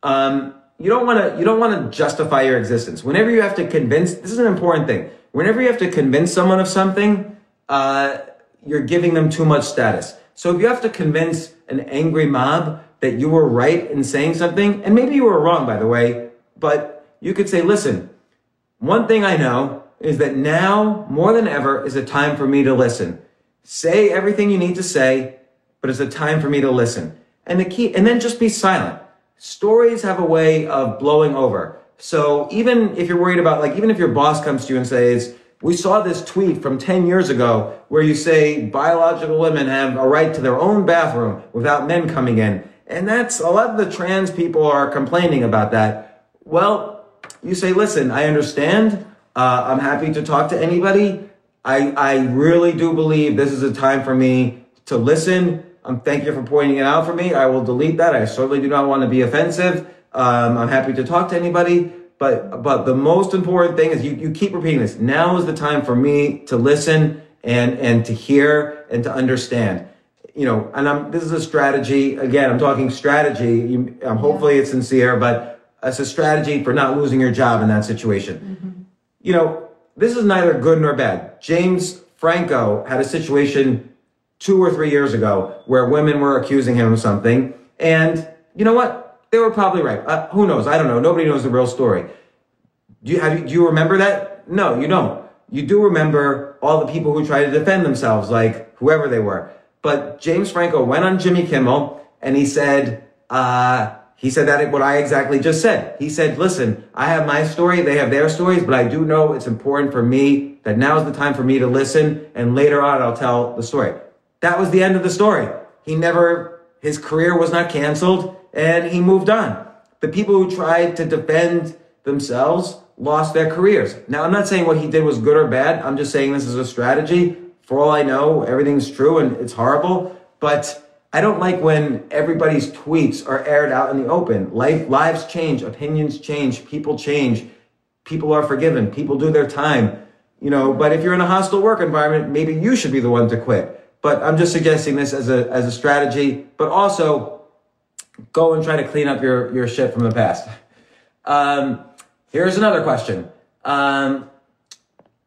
um, you don't want to, you don't want to justify your existence. Whenever you have to convince, this is an important thing. Whenever you have to convince someone of something, uh, you're giving them too much status. So if you have to convince an angry mob that you were right in saying something, and maybe you were wrong, by the way, but you could say, listen, one thing I know is that now more than ever is a time for me to listen. Say everything you need to say, but it's a time for me to listen. And the key, and then just be silent. Stories have a way of blowing over. So even if you're worried about, like, even if your boss comes to you and says, we saw this tweet from 10 years ago where you say biological women have a right to their own bathroom without men coming in. And that's a lot of the trans people are complaining about that. Well, you say, listen, I understand. Uh, I'm happy to talk to anybody. I, I really do believe this is a time for me to listen. Um, thank you for pointing it out for me. I will delete that. I certainly do not want to be offensive. Um, I'm happy to talk to anybody. But, but the most important thing is you, you keep repeating this. Now is the time for me to listen and, and to hear and to understand. You know, and I'm, this is a strategy. Again, I'm talking strategy. You, um, hopefully it's sincere, but it's a strategy for not losing your job in that situation. You know, this is neither good nor bad. James Franco had a situation two or three years ago where women were accusing him of something. And you know what? They were probably right. Uh, who knows? I don't know. Nobody knows the real story. Do you, do you remember that? No, you don't. You do remember all the people who tried to defend themselves, like whoever they were. But James Franco went on Jimmy Kimmel and he said, uh, he said that what I exactly just said. He said, listen, I have my story, they have their stories, but I do know it's important for me that now is the time for me to listen and later on I'll tell the story. That was the end of the story. He never, his career was not canceled and he moved on. The people who tried to defend themselves lost their careers. Now, I'm not saying what he did was good or bad. I'm just saying this is a strategy. For all I know, everything's true and it's horrible, but I don't like when everybody's tweets are aired out in the open. Life, lives change, opinions change, people change, people are forgiven, people do their time, you know. But if you're in a hostile work environment, maybe you should be the one to quit. But I'm just suggesting this as a as a strategy, but also go and try to clean up your your shit from the past. Um, here's another question. Um,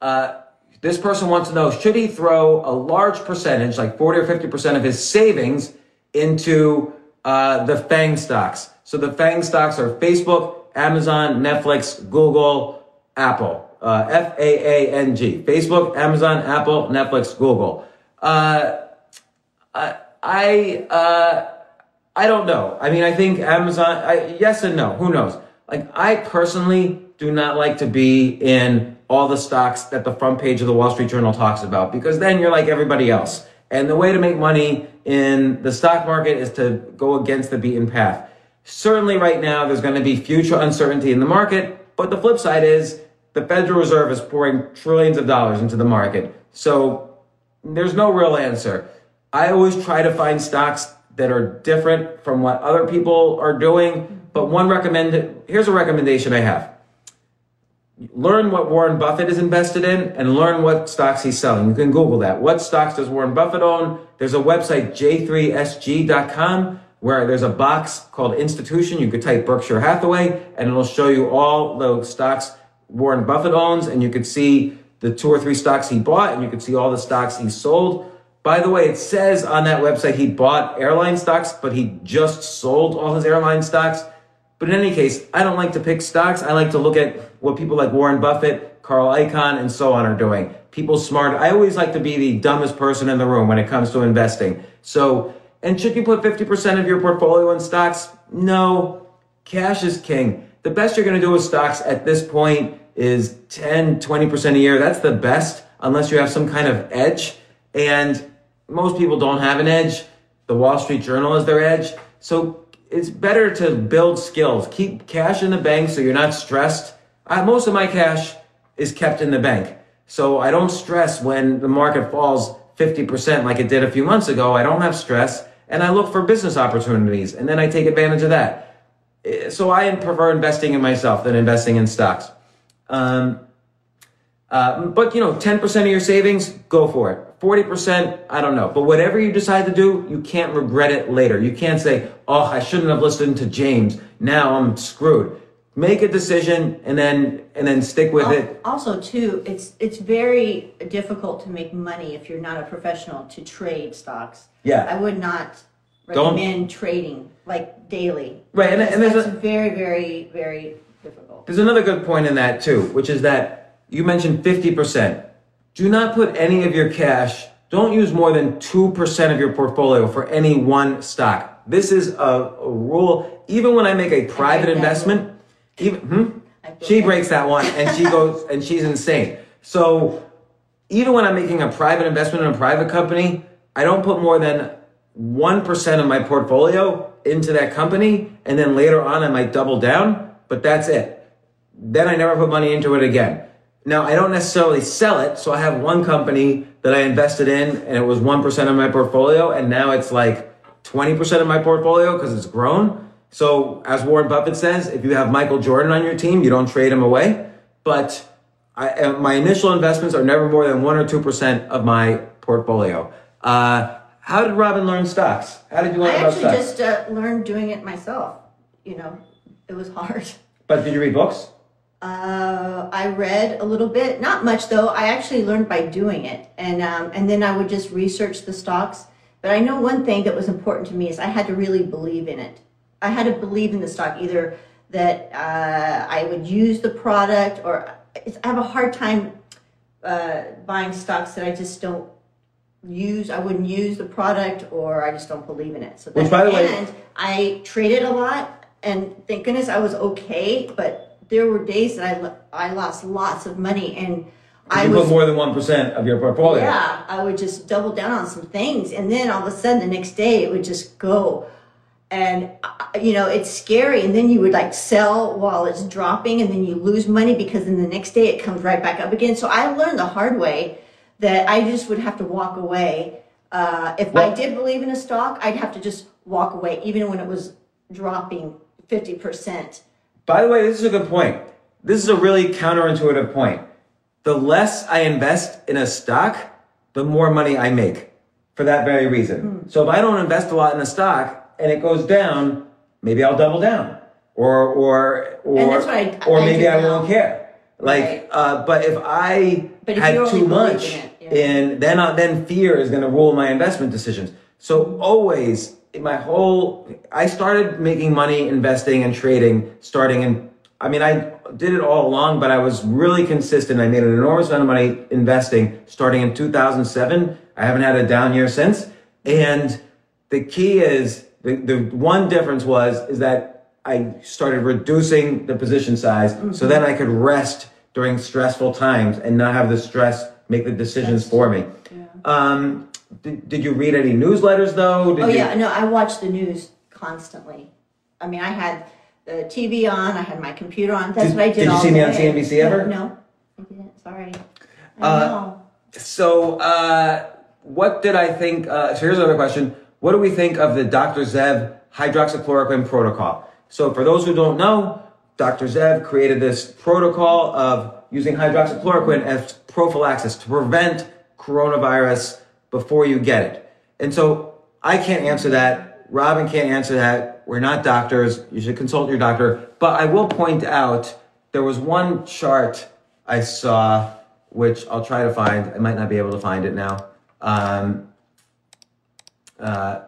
uh, this person wants to know should he throw a large percentage, like 40 or 50% of his savings, into uh, the FANG stocks? So the FANG stocks are Facebook, Amazon, Netflix, Google, Apple. Uh, F A A N G. Facebook, Amazon, Apple, Netflix, Google. Uh, I, uh, I don't know. I mean, I think Amazon, I, yes and no. Who knows? Like, I personally do not like to be in all the stocks that the front page of the Wall Street Journal talks about because then you're like everybody else. And the way to make money in the stock market is to go against the beaten path. Certainly right now, there's going to be future uncertainty in the market, but the flip side is the Federal Reserve is pouring trillions of dollars into the market. So there's no real answer. I always try to find stocks that are different from what other people are doing. But one recommend, here's a recommendation I have learn what Warren Buffett is invested in and learn what stocks he's selling. You can Google that. What stocks does Warren Buffett own? There's a website, j3sg.com, where there's a box called institution. You could type Berkshire Hathaway and it'll show you all the stocks Warren Buffett owns. And you could see the two or three stocks he bought and you can see all the stocks he sold. By the way, it says on that website he bought airline stocks, but he just sold all his airline stocks. But in any case, I don't like to pick stocks. I like to look at what people like Warren Buffett, Carl Icahn, and so on are doing. People smart. I always like to be the dumbest person in the room when it comes to investing. So, and should you put 50% of your portfolio in stocks? No. Cash is king. The best you're going to do with stocks at this point is 10, 20% a year. That's the best unless you have some kind of edge. And most people don't have an edge. The Wall Street Journal is their edge. So it's better to build skills. Keep cash in the bank so you're not stressed. I, most of my cash is kept in the bank. So I don't stress when the market falls 50% like it did a few months ago. I don't have stress and I look for business opportunities and then I take advantage of that. Eh, so I prefer investing in myself than investing in stocks. Um, uh, but you know, 10% of your savings, go for it. 40%, I don't know. But whatever you decide to do, you can't regret it later. You can't say, oh, I shouldn't have listened to James. Now I'm screwed. Make a decision and then and then stick with it. Also, too, it's it's very difficult to make money if you're not a professional to trade stocks. Yeah. I would not Don't- recommend trading like daily. Right, and- and that's a- very, very, very difficult. There's another good point in that too, which is that you mentioned 50%. Do not put any of your cash, don't use more than 2% of your portfolio for any one stock. This is a, a rule. Even when I make a private investment, even, hmm? She breaks that one and she goes, (laughs) and she's insane. So even when I'm making a private investment in a private company, I don't put more than 1% of my portfolio into that company. And then later on, I might double down, but that's it. Then I never put money into it again. Now, I don't necessarily sell it. So I have one company that I invested in and it was 1% of my portfolio. And now it's like 20% of my portfolio because it's grown. So as Warren Buffett says, if you have Michael Jordan on your team, you don't trade him away. But I, uh, my initial investments are never more than one or 2% of my portfolio. Uh, how did Robin learn stocks? How did you learn I about actually stocks? just uh, learned doing it myself. You know, it was hard. (laughs) but did you read books? Uh, I read a little bit, not much though. I actually learned by doing it, and um, and then I would just research the stocks. But I know one thing that was important to me is I had to really believe in it. I had to believe in the stock, either that uh, I would use the product, or it's, I have a hard time uh, buying stocks that I just don't use. I wouldn't use the product, or I just don't believe in it. So Which, by the way- end, I traded a lot, and thank goodness I was okay. But there were days that I lo- I lost lots of money, and I you was put more than one percent of your portfolio. yeah, I would just double down on some things, and then all of a sudden the next day it would just go, and uh, you know it's scary. And then you would like sell while it's dropping, and then you lose money because then the next day it comes right back up again. So I learned the hard way that I just would have to walk away. Uh, if Well- I did believe in a stock, I'd have to just walk away, even when it was dropping fifty percent. By the way, this is a good point. This is a really counterintuitive point. The less I invest in a stock, the more money I make for that very reason. So if I don't invest a lot in a stock and it goes down, maybe I'll double down. Or or or And I- or I maybe I won't care. Like Right. uh but if I But if had too much in it, yeah. and then uh, then fear is going to rule my investment decisions. So always in my whole I started making money investing and trading starting in I mean I did it all along but I was really consistent. I made an enormous amount of money investing starting in 2007. I haven't had a down year since. And the key is the, the one difference was is that I started reducing the position size so then I could rest during stressful times and not have the stress make the decisions for me. Um, did, did you read any newsletters though? Did Oh you, yeah, no, I watched the news constantly. I mean, I had the TV on, I had my computer on. That's Did- what I did. did you see me on. CNBC ever? No, I didn't. Sorry. I Uh. So, uh, what did I think? Uh, so here's another question. What do we think of the Dr. Zev hydroxychloroquine protocol? So for those who don't know, Dr. Zev created this protocol of using hydroxychloroquine as prophylaxis to prevent coronavirus before you get it. And so I can't answer that. Robin can't answer that. We're not doctors. You should consult your doctor. But I will point out there was one chart I saw, which I'll try to find. I might not be able to find it now. Um, uh,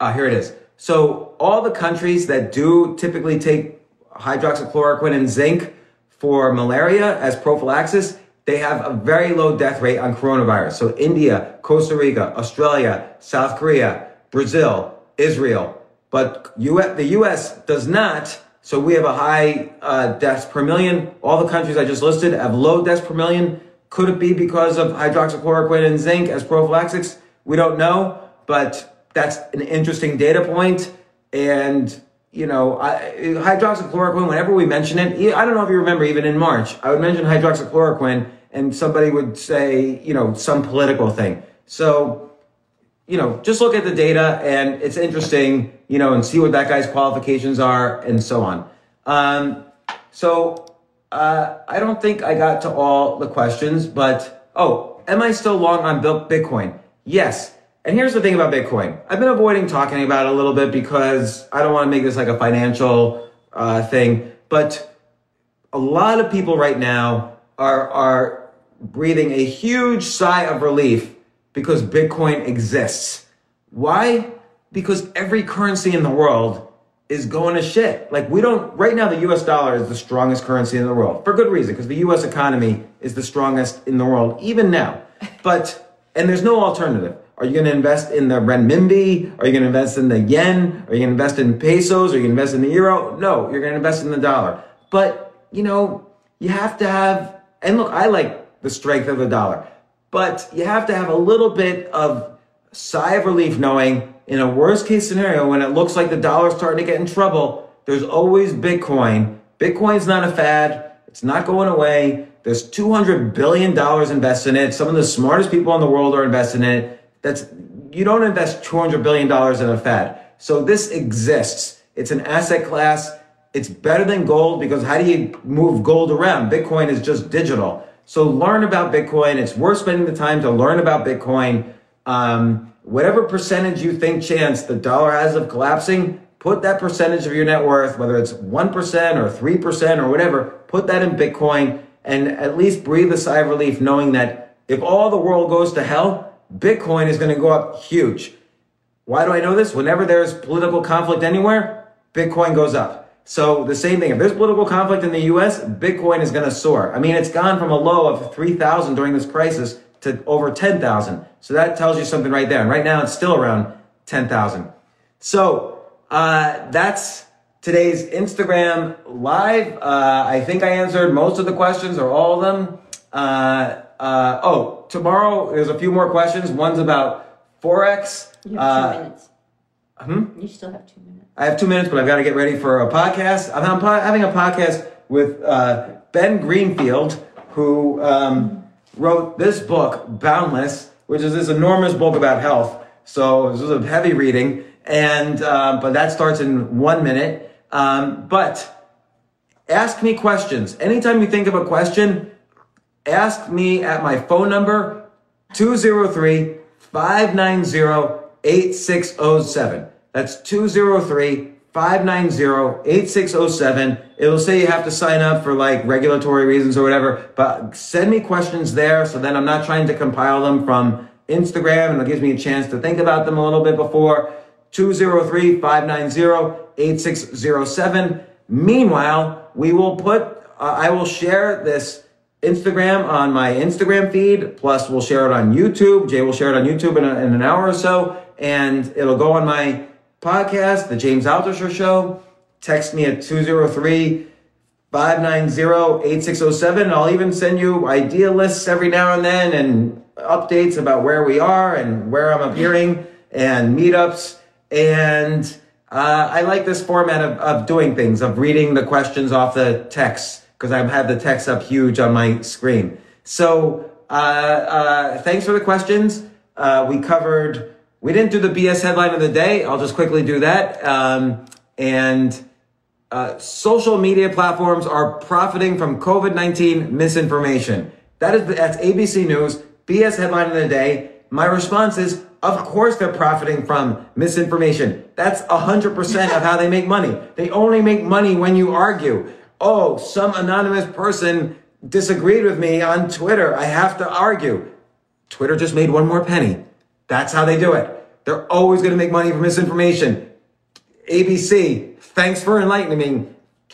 ah, here it is. So all the countries that do typically take hydroxychloroquine and zinc for malaria as prophylaxis, they have a very low death rate on coronavirus. So India, Costa Rica, Australia, South Korea, Brazil, Israel, but US, the U.S. does not. So we have a high uh, deaths per million. All the countries I just listed have low deaths per million. Could it be because of hydroxychloroquine and zinc as prophylaxis? We don't know, but that's an interesting data point. And you know, I, hydroxychloroquine. Whenever we mention it, I don't know if you remember, even in March, I would mention hydroxychloroquine, and somebody would say, you know, some political thing. So you know, just look at the data and it's interesting, you know, and see what that guy's qualifications are and so on. Um, so uh, I don't think I got to all the questions, but oh, am I still long on Bitcoin? Yes. And here's the thing about Bitcoin. I've been avoiding talking about it a little bit because I don't want to make this like a financial uh, thing, but a lot of people right now are are breathing a huge sigh of relief because Bitcoin exists. Why? Because every currency in the world is going to shit. Like we don't right now the US dollar is the strongest currency in the world for good reason because the US economy is the strongest in the world even now. But and there's no alternative. Are you going to invest in the renminbi? Are you going to invest in the yen? Are you going to invest in pesos? Are you going to invest in the euro? No, you're going to invest in the dollar. But, you know, you have to have and look, I like the strength of the dollar. But you have to have a little bit of sigh of relief knowing in a worst case scenario, when it looks like the dollar's starting to get in trouble, there's always Bitcoin. Bitcoin's not a fad. It's not going away. There's $200 billion invested in it. Some of the smartest people in the world are invested in it. That's, you don't invest $200 billion in a fad. So this exists. It's an asset class. It's better than gold because how do you move gold around? Bitcoin is just digital. So learn about Bitcoin. It's worth spending the time to learn about Bitcoin. Um, whatever percentage you think chance the dollar has of collapsing, put that percentage of your net worth, whether it's 1% or 3% or whatever, put that in Bitcoin and at least breathe a sigh of relief knowing that if all the world goes to hell, Bitcoin is going to go up huge. Why do I know this? Whenever there's political conflict anywhere, Bitcoin goes up. So the same thing. If there's political conflict in the US, Bitcoin is going to soar. I mean, it's gone from a low of 3,000 during this crisis to over 10,000. So that tells you something right there. And right now it's still around 10,000. So, uh, that's today's Instagram live. Uh, I think I answered most of the questions or all of them. Uh, uh, oh, tomorrow there's a few more questions. One's about Forex. You have Uh, two minutes. hmm? You still have two minutes. I have two minutes, but I've got to get ready for a podcast. I'm, having a podcast with uh, Ben Greenfield, who um, wrote this book, Boundless, which is this enormous book about health. So this is a heavy reading, and uh, but that starts in one minute. Um, but ask me questions. Anytime you think of a question, ask me at my phone number 203 590 8607. That's 203 590 8607. It'll say you have to sign up for like regulatory reasons or whatever, but send me questions there so then I'm not trying to compile them from Instagram and it gives me a chance to think about them a little bit before. 203 590 8607. Meanwhile, we will put, uh, I will share this Instagram on my Instagram feed, plus we'll share it on YouTube. Jay will share it on YouTube in, a, in an hour or so, and it'll go on my podcast, The James Altucher Show. Text me at 203 590 8607. I'll even send you idea lists every now and then and updates about where we are and where I'm appearing and meetups. And uh, I like this format of, of doing things, of reading the questions off the text, because I have the text up huge on my screen. So uh, uh, thanks for the questions. Uh, we covered, we didn't do the BS headline of the day. I'll just quickly do that. Um, and uh, social media platforms are profiting from COVID-19 misinformation. That is, that's ABC News, BS headline of the day. My response is, of course they're profiting from misinformation. That's 100% of how they make money. They only make money when you argue. Oh, some anonymous person disagreed with me on Twitter. I have to argue. Twitter just made one more penny. That's how they do it. They're always going to make money from misinformation. ABC, thanks for enlightening me.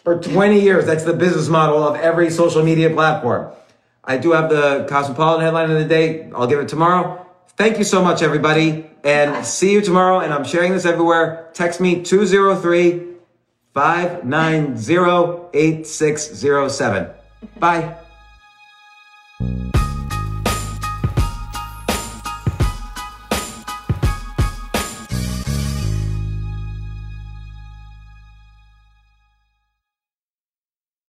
For 20 years, that's the business model of every social media platform. I do have the Cosmopolitan headline of the day. I'll give it tomorrow. Thank you so much, everybody. And see you tomorrow. And I'm sharing this everywhere. Text me 203 590 8607. Bye.